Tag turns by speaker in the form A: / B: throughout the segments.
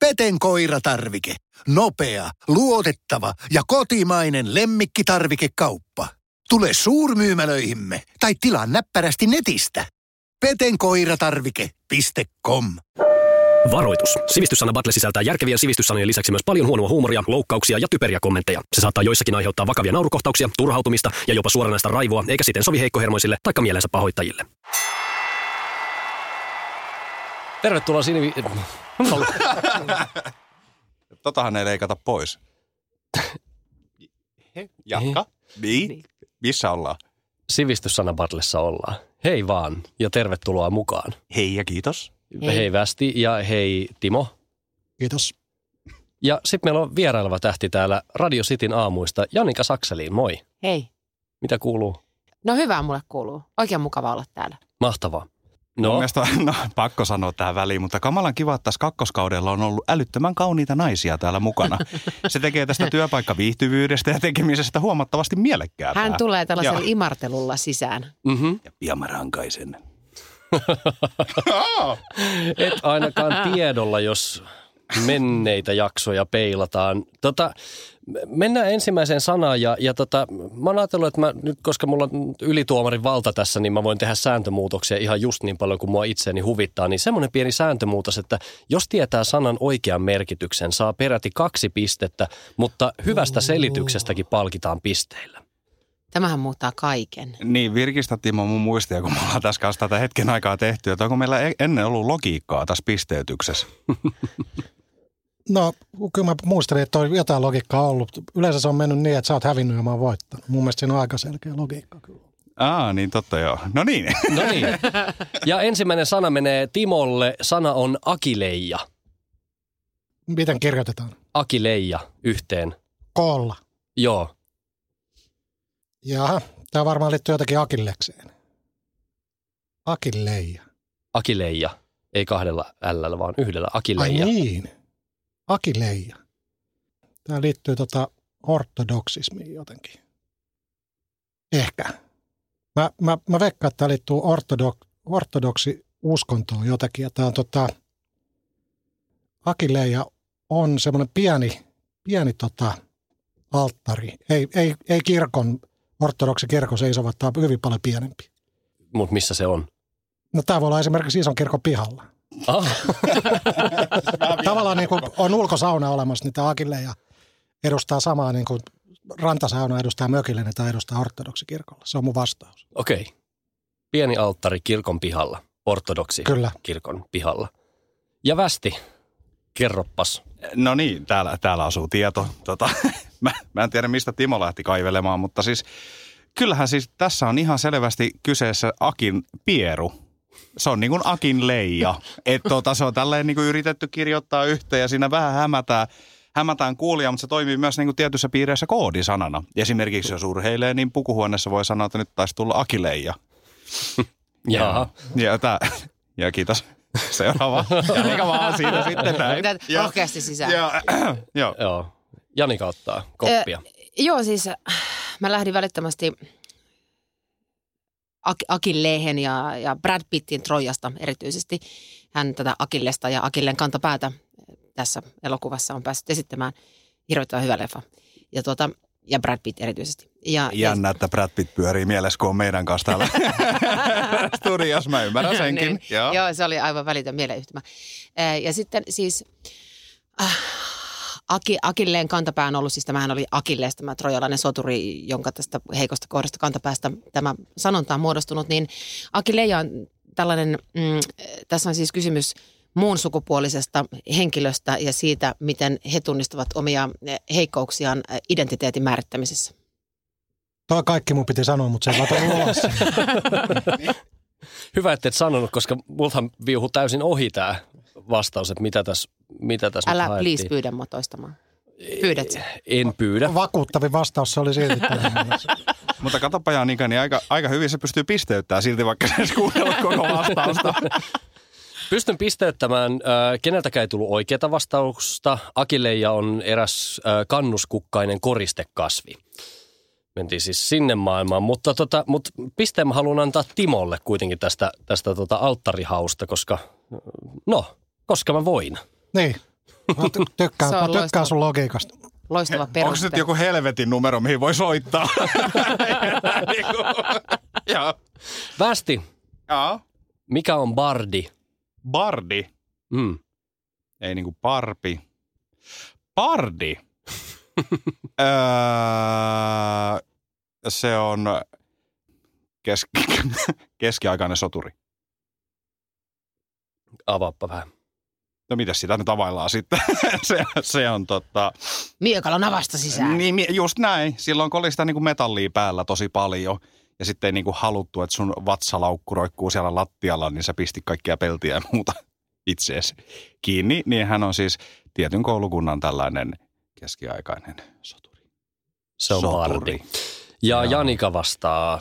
A: Peten koiratarvike. Nopea, luotettava ja kotimainen lemmikkitarvikekauppa. Tule suurmyymälöihimme tai tilaa näppärästi netistä. petenkoiratarvike.com
B: Varoitus. Sivistyssana Battle sisältää järkevien sivistyssanojen lisäksi myös paljon huonoa huumoria, loukkauksia ja typeriä kommentteja. Se saattaa joissakin aiheuttaa vakavia naurukohtauksia, turhautumista ja jopa suoranaista raivoa, eikä siten sovi heikkohermoisille tai mielensä pahoittajille.
C: Tervetuloa Sinivi...
D: Totahan ei leikata pois. Jatka. Niin. Missä ollaan?
C: Sivistyssana Battlessa ollaan. Hei vaan ja tervetuloa mukaan.
D: Hei ja kiitos.
C: Hei, hei Västi ja hei Timo.
E: Kiitos.
C: Ja sitten meillä on vieraileva tähti täällä Radio Cityn aamuista, Janika Sakseliin, moi.
F: Hei.
C: Mitä kuuluu?
F: No hyvää mulle kuuluu. Oikein mukava olla täällä.
C: Mahtavaa.
D: No.
C: No,
D: Mielestä, no, pakko sanoa tähän väliin, mutta kamalan kiva, että tässä kakkoskaudella on ollut älyttömän kauniita naisia täällä mukana. Se tekee tästä työpaikkaviihtyvyydestä ja tekemisestä huomattavasti mielekkäämpää.
F: Hän tulee tällaisella
D: Ja,
F: imartelulla sisään.
C: mm-hmm.
D: ja pian mä rankaisen.
C: et ainakaan tiedolla, jos menneitä jaksoja peilataan. Tota, mennään ensimmäiseen sanaan ja, ja tota, mä oon ajatellut, että mä nyt, koska mulla on ylituomarin valta tässä, niin mä voin tehdä sääntömuutoksia ihan just niin paljon kuin mua itseäni huvittaa. Niin semmoinen pieni sääntömuutos, että jos tietää sanan oikean merkityksen, saa peräti kaksi pistettä, mutta hyvästä selityksestäkin palkitaan pisteillä.
F: Tämähän muuttaa kaiken.
D: Niin, virkistä Timo mun muistia, kun me ollaan tässä kanssa tätä hetken aikaa tehty, että onko meillä e- ennen ollut logiikkaa tässä pisteytyksessä?
E: No, kyllä mä muistelin, että on jotain logiikkaa ollut. Yleensä se on mennyt niin, että sä oot hävinnyt ja mä oon voittanut. Mun mielestä siinä on aika selkeä logiikka kyllä.
D: Aa, niin totta joo. No niin.
C: No niin. Ja ensimmäinen sana menee Timolle. Sana on akileija.
E: Miten kirjoitetaan?
C: Akileija yhteen.
E: Koolla.
C: Joo.
E: Jaha, tää varmaan liittyy jotenkin Akillekseen. Akilleija.
C: Akileija. Ei kahdella L, vaan yhdellä.
E: Ai
C: Akileija.
E: niin. Akileija. Tää liittyy tota ortodoksismiin jotenkin. Ehkä. Mä, mä, mä veikkaan, että tää liittyy ortodok, ortodoksi uskontoon jotenkin. Ja tää on tota, Akileija on semmoinen pieni, pieni tota, alttari. Ei, ei, ei kirkon, ortodoksi kirkon seisovat, tämä on hyvin paljon pienempi.
C: Mutta missä se on?
E: No tämä voi olla esimerkiksi ison kirkon pihalla.
C: Ah,
E: Tavallaan niin kuin on ulkosauna olemassa, niin tämä Akileija edustaa samaa niin kuin rantasauna edustaa mökillinen tai edustaa ortodoksi kirkolla. Se on mun vastaus.
C: okei. Okay. Pieni alttari kirkon pihalla. Ortodoksi
E: Kyllä.
C: kirkon pihalla. Ja Västi, kerroppas.
D: No niin, täällä, täällä asuu tieto. Tota, mä, mä en tiedä, mistä Timo lähti kaivelemaan, mutta siis kyllähän siis tässä on ihan selvästi kyseessä Akin pieru. Se on niin kuin Akin leija. Et tota, se on tälleen niin kuin yritetty kirjoittaa yhteen ja siinä vähän hämätään, hämätään kuulia, mutta se toimii myös niin kuin tietyissä piireissä koodisanana. Esimerkiksi jos urheilee, niin pukuhuoneessa voi sanoa, että nyt taisi tulla Akileija.
C: Jaha.
D: Ja, tää, ja kiitos. Seuraava. Ja eikä vaan siinä sitten näin. Ja-
F: rohkeasti sisään.
D: Joo, joo.
C: Joo. Janika ottaa koppia.
F: Joo, siis äh, mä lähdin välittömästi Ak- Akilleen ja, ja Brad Pittin Trojasta erityisesti. Hän tätä Akillesta ja Akilleen kantapäätä äh, tässä elokuvassa on päässyt esittämään. Hirvittävän hyvä leffa. Ja, tuota, ja Brad Pitt erityisesti. Ja,
D: Jännä, että Brad Pitt pyörii mielessä, kun on meidän kanssa täällä studiossa. Mä ymmärrän senkin.
F: niin.
D: Joo.
F: Joo, se oli aivan välitön mieleyhtymä. Ää, Ja sitten siis äh, Aki, Akilleen kantapää on ollut, siis tämähän oli Akillees tämä trojalainen soturi, jonka tästä heikosta kohdasta kantapäästä tämä sanonta on muodostunut, niin Akilleja on tällainen, mm, tässä on siis kysymys muun sukupuolisesta henkilöstä ja siitä, miten he tunnistavat omia eh, heikkouksiaan eh, identiteetin määrittämisessä.
E: Toi kaikki mun piti sanoa, mutta se ei vaan ulos.
C: Hyvä, että et sanonut, koska multahan viuhu täysin ohi tämä vastaus, että mitä tässä mitä tässä
F: Älä
C: nyt
F: please
C: haettiin.
F: pyydä mua toistamaan. Pyydät sä?
C: En pyydä.
E: Vakuuttavin vastaus se oli silti.
D: Mutta katsopa Janika, niin aika, aika hyvin se pystyy pisteyttämään silti, vaikka se ei kuunnella koko vastausta.
C: Pystyn pisteyttämään. Äh, keneltäkään ei tullut oikeaa vastausta. Akileija on eräs äh, kannuskukkainen koristekasvi. Mentiin siis sinne maailmaan, mutta, tota, mutta pisteen mä haluan antaa Timolle kuitenkin tästä, tästä tota alttarihausta, koska no, koska mä voin.
E: niin. Mä ty- tykkään, mä tykkään
F: loistava.
E: sun logiikasta.
F: Loistava
D: Onko
F: peruste.
D: nyt joku helvetin numero, mihin voi soittaa? Niinku, Joo.
C: Västi,
D: Joo.
C: mikä on bardi?
D: Bardi.
C: Mm.
D: Ei niinku parpi. Pardi. öö, se on kes- keskiaikainen soturi.
C: Avaappa vähän.
D: No mitä sitä nyt availlaan sitten? se, se on tota...
F: Miekalo navasta sisään.
D: Niin, mi- just näin. Silloin kun oli sitä niinku metallia päällä tosi paljon ja sitten ei niinku haluttu, että sun vatsalaukku roikkuu siellä lattialla, niin sä pisti kaikkia peltiä ja muuta itseesi kiinni. Niin hän on siis tietyn koulukunnan tällainen keskiaikainen soturi.
C: Se on
D: Soturi.
C: bardi. Ja
D: Joo.
C: Janika vastaa.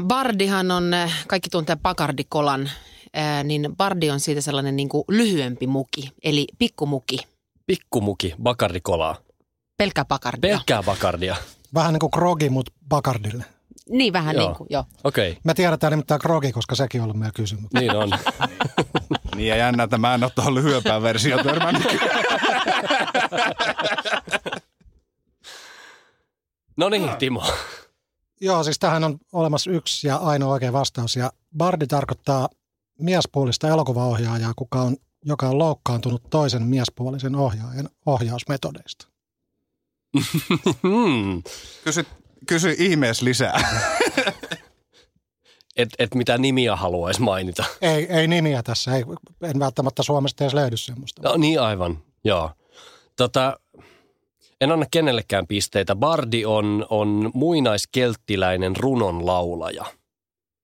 F: Bardihan on, äh, kaikki tuntee Pakardikolan, niin Bardi on siitä sellainen niin kuin lyhyempi muki, eli pikkumuki.
C: Pikkumuki, bakardikolaa.
F: Pelkkä Pakardia.
C: Pelkkää bakardia.
E: Vähän niin kuin krogi, mutta bakardille.
F: Niin vähän
C: Joo.
F: niin kuin, joo.
C: Okei, okay,
E: Me tiedetään nimittäin krogi, koska sekin on ollut meidän kysymys.
C: niin on.
D: Niin ja jännä, että mä en ole tuohon lyhyempään versioon törmännyt.
C: No niin, Timo.
E: Joo, siis tähän on olemassa yksi ja ainoa oikea vastaus. Ja bardi tarkoittaa miespuolista elokuvaohjaajaa, kuka on, joka on loukkaantunut toisen miespuolisen ohjaajan ohjausmetodeista.
C: Hmm.
D: Kysy, kysy ihmeessä lisää.
C: Et, et mitä nimiä haluaisi mainita.
E: Ei, ei nimiä tässä, ei, en välttämättä Suomesta edes löydy semmoista.
C: No niin aivan, joo. Tota, en anna kenellekään pisteitä. Bardi on, on muinaiskelttiläinen runon laulaja.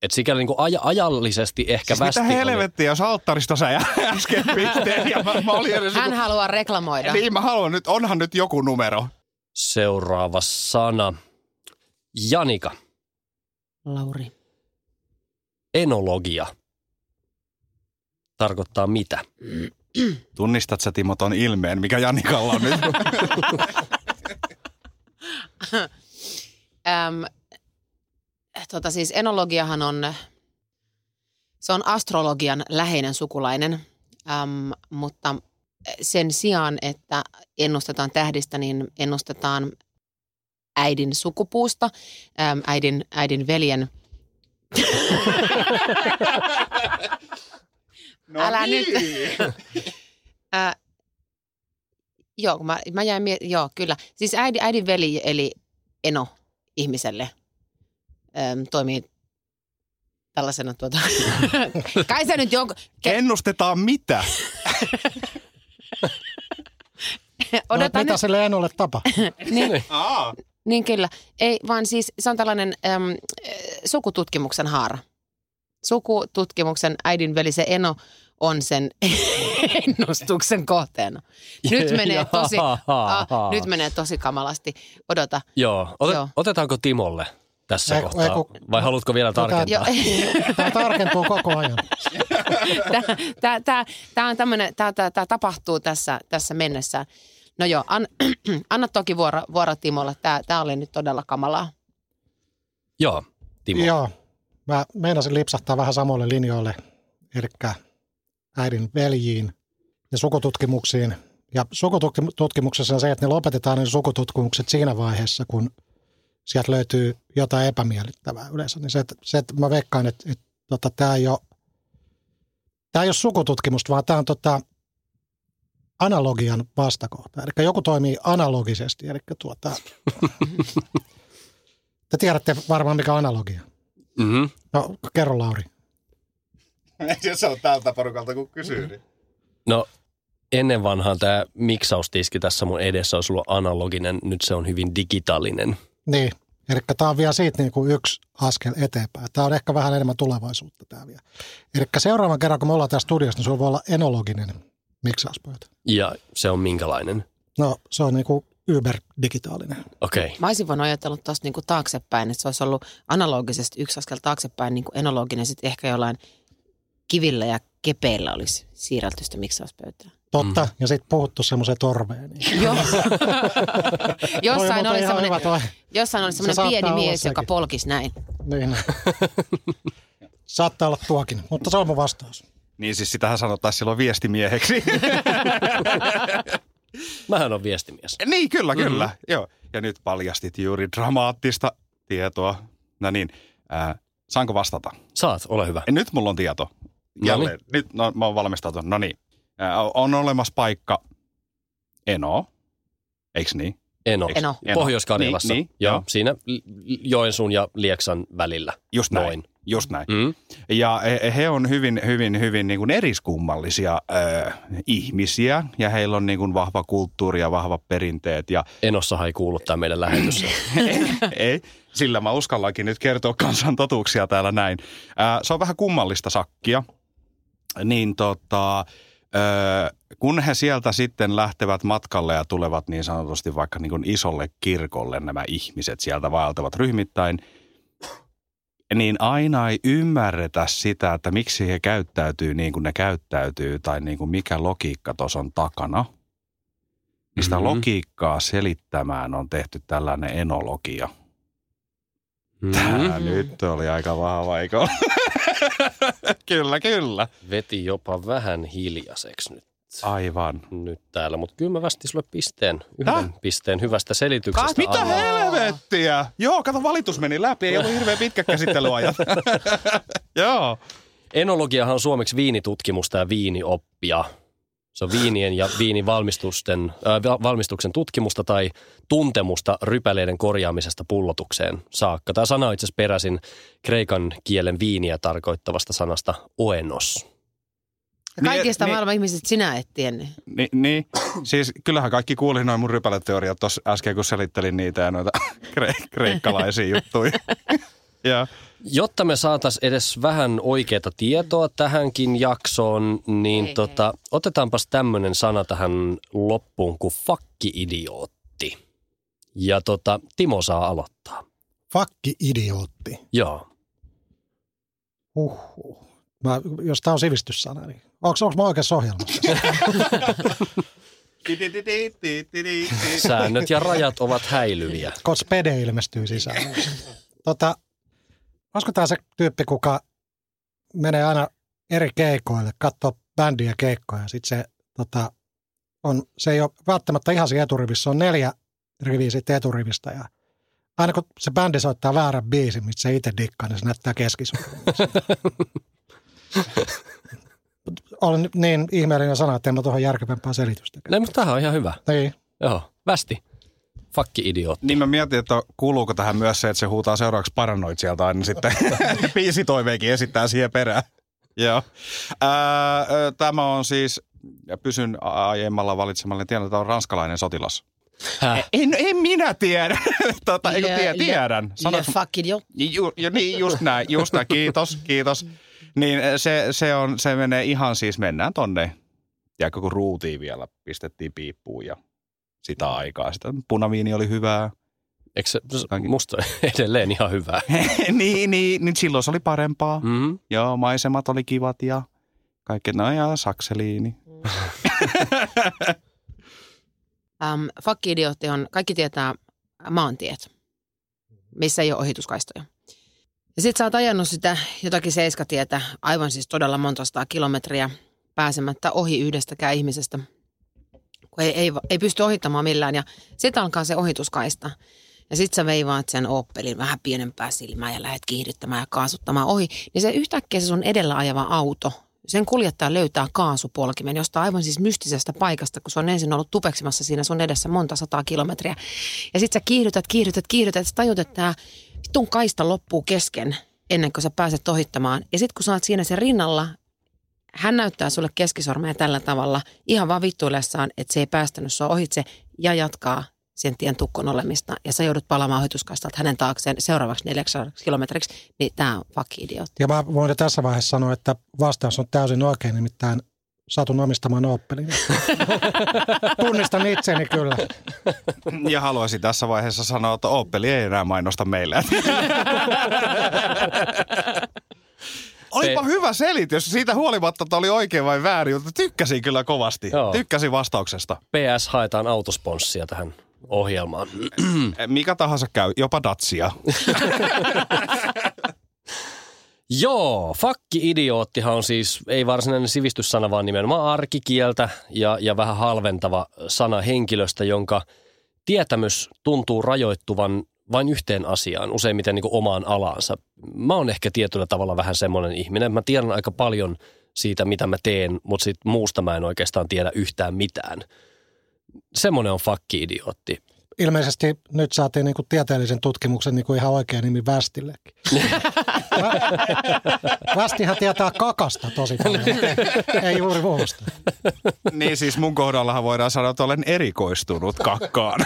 C: Et sikäli niin kuin aj- ajallisesti ehkä
D: Siis
C: västi
D: mitä
C: oli-
D: helvettiä, jos alttarista sä äsken pisteen ja mä, mä olin edes
F: Hän
D: joku-
F: haluaa reklamoida.
D: Niin mä haluan nyt, onhan nyt joku numero.
C: Seuraava sana. Janika.
F: Lauri.
C: Enologia. Tarkoittaa mitä?
D: Tunnistat sä Timo ton ilmeen, mikä Janikalla on nyt?
F: Äm, tota siis enologiahan on, se on astrologian läheinen sukulainen, äm, mutta sen sijaan, että ennustetaan tähdistä, niin ennustetaan äidin sukupuusta, äm, äidin, äidin veljen.
D: No
F: Älä nyt. Ä, joo, mä, mä jäin mie- joo, kyllä. Siis äidin, äidin veli, eli eno ihmiselle äm, toimii tällaisena tuota... Kai sä nyt jonkun... Ke-
D: Ennustetaan mitä?
E: No,
F: Odotan
E: mitä
F: nyt.
E: sille Enolle tapa?
F: Niin,
D: Aa.
F: niin kyllä. Ei, vaan siis se on tällainen äm, äh, sukututkimuksen haara. Sukututkimuksen äidin veli, se eno on sen ennustuksen kohteena. Nyt menee tosi, ah, nyt menee tosi kamalasti. Odota.
C: Joo. Otet,
F: Joo.
C: Otetaanko Timolle tässä
E: Ei-
C: kohtaa?
E: ei kun-
C: Vai haluatko vielä tarkentaa?
F: Joo,
E: Tämä tarkentuu koko ajan.
F: tämä, tämä, tämä, on tämmönen, tämä, tämä, tämä tapahtuu tässä, tässä mennessä. No joo, an, anna toki vuoro, vuoro Timolle. Tämä, tämä oli nyt todella kamalaa.
C: Joo, Timo.
E: Joo, mä meinasin lipsahtaa vähän samoille linjoille, eli äidin veljiin ja sukututkimuksiin. Ja sukututkimuksessa on se, että ne lopetetaan ne sukututkimukset siinä vaiheessa, kun sieltä löytyy jotain epämiellyttävää yleensä. Niin se, että, se, että mä veikkaan, että, että tota, tämä ei ole Tämä ei ole sukututkimusta, vaan tämä on tota, analogian vastakohta. Eli joku toimii analogisesti. Eli tuota, te tiedätte varmaan, mikä on analogia.
C: Mm-hmm.
E: No, kerro Lauri.
D: Se on tältä porukalta, kun kysyy. Niin.
C: No ennen vanhaan tämä miksaustiski tässä mun edessä olisi ollut analoginen, nyt se on hyvin digitaalinen.
E: Niin, eli tämä on vielä siitä niin kuin yksi askel eteenpäin. Tämä on ehkä vähän enemmän tulevaisuutta tämä vielä. Eli seuraavan kerran, kun me ollaan tässä studiossa, niin sulla voi olla enologinen miksauspöytä.
C: Ja se on minkälainen?
E: No, se on niin kuin yber-digitaalinen.
C: Okei. Okay.
F: Mä olisin voinut ajatella tuosta niinku taaksepäin, että se olisi ollut analogisesti yksi askel taaksepäin niinku enologinen, sitten ehkä jollain kivillä ja kepeillä olisi siirrelty sitä miksauspöytää.
E: Totta, mm. ja sitten puhuttu semmoiseen torveen. Niin.
F: Joo. Jossain, oli semmoinen, jossain oli
E: Se
F: semmoinen
E: saattaa
F: pieni mies, joka
E: sekin.
F: polkisi näin.
E: Niin. Saattaa olla tuokin, mutta se on mun vastaus.
D: Niin siis sitähän sanottaisiin silloin viestimieheksi.
C: Mähän on viestimies.
D: niin, kyllä, kyllä. Mm-hmm. Joo. Ja nyt paljastit juuri dramaattista tietoa. No niin, äh, saanko vastata?
C: Saat, ole hyvä.
D: Nyt mulla on tieto. Jälleen, nyt no, mä oon valmistautunut. No niin, on olemassa paikka Eno, eiks niin?
C: Eno.
F: Eno.
C: Pohjois-Karjalassa.
D: Niin, niin,
C: joo,
D: joo.
C: siinä Joensuun ja Lieksan välillä.
D: Just näin.
C: Noin.
D: Just näin.
C: Mm.
D: Ja he, on hyvin, hyvin, hyvin niin kuin eriskummallisia äh, ihmisiä ja heillä on niin kuin vahva kulttuuri ja vahvat perinteet. Ja
C: Enossahan ei kuulu tämä meidän lähetys.
D: ei, ei, sillä mä uskallankin nyt kertoa kansan totuuksia täällä näin. Äh, se on vähän kummallista sakkia. Niin tota, kun he sieltä sitten lähtevät matkalle ja tulevat niin sanotusti vaikka niin kuin isolle kirkolle nämä ihmiset sieltä vaeltavat ryhmittäin, niin aina ei ymmärretä sitä, että miksi he käyttäytyy niin kuin ne käyttäytyy tai niin kuin mikä logiikka tuossa on takana. Niin sitä
C: Mhm.
D: logiikkaa selittämään on tehty tällainen enologia.
C: Mm.
D: Tää nyt oli aika vahva, eikö? kyllä, kyllä.
C: Veti jopa vähän hiljaiseksi nyt,
D: Aivan.
C: nyt täällä, mutta kyllä mä västin sulle pisteen, yhden
D: Häh?
C: pisteen hyvästä selityksestä.
D: Mitä
C: annan.
D: helvettiä? Joo, kato valitus meni läpi, ei ollut hirveän pitkä käsittelyajat. Joo.
C: Enologiahan on suomeksi viinitutkimusta ja viinioppia. Se on viinien ja viinivalmistusten, äh, valmistuksen tutkimusta tai tuntemusta rypäleiden korjaamisesta pullotukseen saakka. Tämä sana on itse asiassa peräisin kreikan kielen viiniä tarkoittavasta sanasta oenos.
F: Ja Kaikista
D: Niin-
F: maailman ihmisistä sinä et tiennyt.
D: Ni, niin, siis kyllähän kaikki kuuli noin mun rypäleteoriat tuossa äsken, kun selittelin niitä ja noita kre- kreikkalaisia juttuja. Ja
C: Jotta me saatas edes vähän oikeaa tietoa tähänkin jaksoon, niin
F: Ei,
C: tota, otetaanpas tämmöinen sana tähän loppuun kuin fakki-idiootti. Ja tota, Timo saa aloittaa.
E: Fakki idiootti.
C: Joo.
E: Huhhuh. Mä, jos tämä on sivistyssana, niin onko, onko mä oikeassa ohjelmassa?
C: Säännöt ja rajat ovat häilyviä.
E: Kun Spede ilmestyy sisään. tota, olisiko tämä se tyyppi, kuka menee aina eri keikoille, katsoo bändiä keikkoja. Sitten se, tota, on, se ei ole välttämättä ihan siinä eturivissä, on neljä riviä sitten eturivistä. Ja aina kun se bändi soittaa väärän biisin, mistä se itse dikkaa, niin se näyttää keskisormia. Olen niin ihmeellinen sana, että en mä tuohon järkevämpää selitystä.
C: No, mutta tämähän on ihan hyvä.
E: Niin.
C: Joo, västi. Fakki-idiootti.
D: Niin mä mietin, että kuuluuko tähän myös se, että se huutaa seuraavaksi paranoit sieltä aina sitten biisitoiveikin esittää siihen perään. Joo. Ää, tämä on siis, ja pysyn aiemmalla valitsemalla, tiedän, että tämä on ranskalainen sotilas.
C: Häh?
D: En, en minä tiedä. tota, eikö
F: le-
D: tiedän.
F: Le
D: Sanois-
F: fuck idiot.
D: Ju, ju, niin, just näin, just näin. Kiitos, kiitos. Niin se, se, on, se menee ihan siis, mennään tonne. Ja kun ruutiin vielä pistettiin piippuun ja sitä aikaa. Sitä punaviini oli hyvää.
C: Eikö se,
D: Kaikki-
C: musta edelleen ihan hyvä.
D: niin, niin, niin silloin se oli parempaa. Mm.
C: Mm.
D: Joo, maisemat oli kivat ja kaikki. No ja sakseliini.
F: Um, Fakki-idiootti on, kaikki tietää maantiet, missä ei ole ohituskaistoja. Ja sit sä oot ajanut sitä jotakin seiskatietä, aivan siis todella monta sataa kilometriä pääsemättä ohi yhdestäkään ihmisestä, kun ei, ei, ei pysty ohittamaan millään. Ja sitten alkaa se ohituskaista. Ja sit sä veivaat sen Opelin vähän pienempää silmää ja lähdet kiihdyttämään ja kaasuttamaan ohi. Niin se yhtäkkiä se sun edellä ajava auto, sen kuljettaja löytää kaasupolkimen jostain aivan siis mystisestä paikasta, kun se on ensin ollut tupeksimassa siinä sun edessä monta sataa kilometriä. Ja sit sä kiihdytät, kiihdytät, kiihdytät, sä tajut, että tää vitun kaista loppuu kesken ennen kuin sä pääset ohittamaan. Ja sit kun sä oot siinä sen rinnalla, hän näyttää sulle keskisormea tällä tavalla ihan vaan vittuillessaan, että se ei päästänyt sua ohitse ja jatkaa sen tien tukkon olemista. Ja sä joudut palaamaan ohituskaistalta hänen taakseen seuraavaksi 400 kilometriksi, niin tämä on fuck idiootti.
E: Ja mä voin tässä vaiheessa sanoa, että vastaus on täysin oikein, nimittäin satun omistamaan Opelin. Tunnistan itseni kyllä.
D: Ja haluaisin tässä vaiheessa sanoa, että Opeli ei enää mainosta meille. Olipa hyvä selitys. Siitä huolimatta, että oli oikein vai väärin, mutta tykkäsin kyllä kovasti.
C: Joo.
D: Tykkäsin vastauksesta.
C: PS haetaan autosponssia tähän ohjelmaan.
D: Mikä tahansa käy, jopa Datsia.
C: Joo, fakki-idioottihan on siis ei varsinainen sivistyssana, vaan nimenomaan arkikieltä ja, ja vähän halventava sana henkilöstä, jonka tietämys tuntuu rajoittuvan vain yhteen asiaan, useimmiten niin kuin omaan alaansa. Mä oon ehkä tietyllä tavalla vähän semmoinen ihminen. Mä tiedän aika paljon siitä, mitä mä teen, mutta sit muusta mä en oikeastaan tiedä yhtään mitään. Semmoinen on fakki-idiootti.
E: Ilmeisesti nyt saatiin niinku tieteellisen tutkimuksen niinku ihan oikea nimi Västillekin. Västihän tietää kakasta tosi paljon, ei juuri muusta.
D: Niin siis mun kohdallahan voidaan sanoa, että olen erikoistunut kakkaan.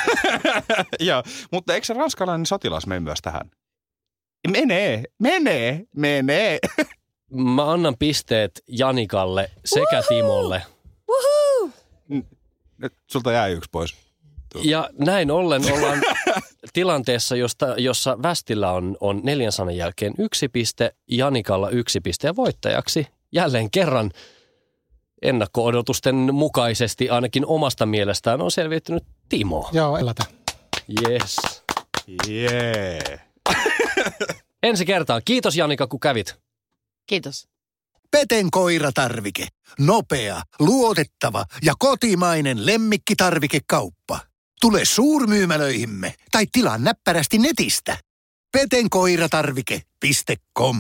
D: ja, mutta eikö se ranskalainen sotilas mene myös tähän? Menee, menee, menee.
C: Mä annan pisteet Janikalle sekä Timolle.
D: Nyt sulta jää yksi pois.
C: Ja näin ollen ollaan tilanteessa, josta, jossa Västillä on, on neljän sanan jälkeen yksi piste, Janikalla yksi piste ja voittajaksi jälleen kerran ennakko-odotusten mukaisesti ainakin omasta mielestään on selviytynyt Timo.
E: Joo, elätä.
C: Yes.
D: Jee. Yeah.
C: Ensi kertaan. Kiitos Janika, kun kävit.
F: Kiitos.
A: Peten koiratarvike. Nopea, luotettava ja kotimainen lemmikkitarvikekauppa. Tule suurmyymälöihimme tai tilaa näppärästi netistä. petenkoiratarvike.com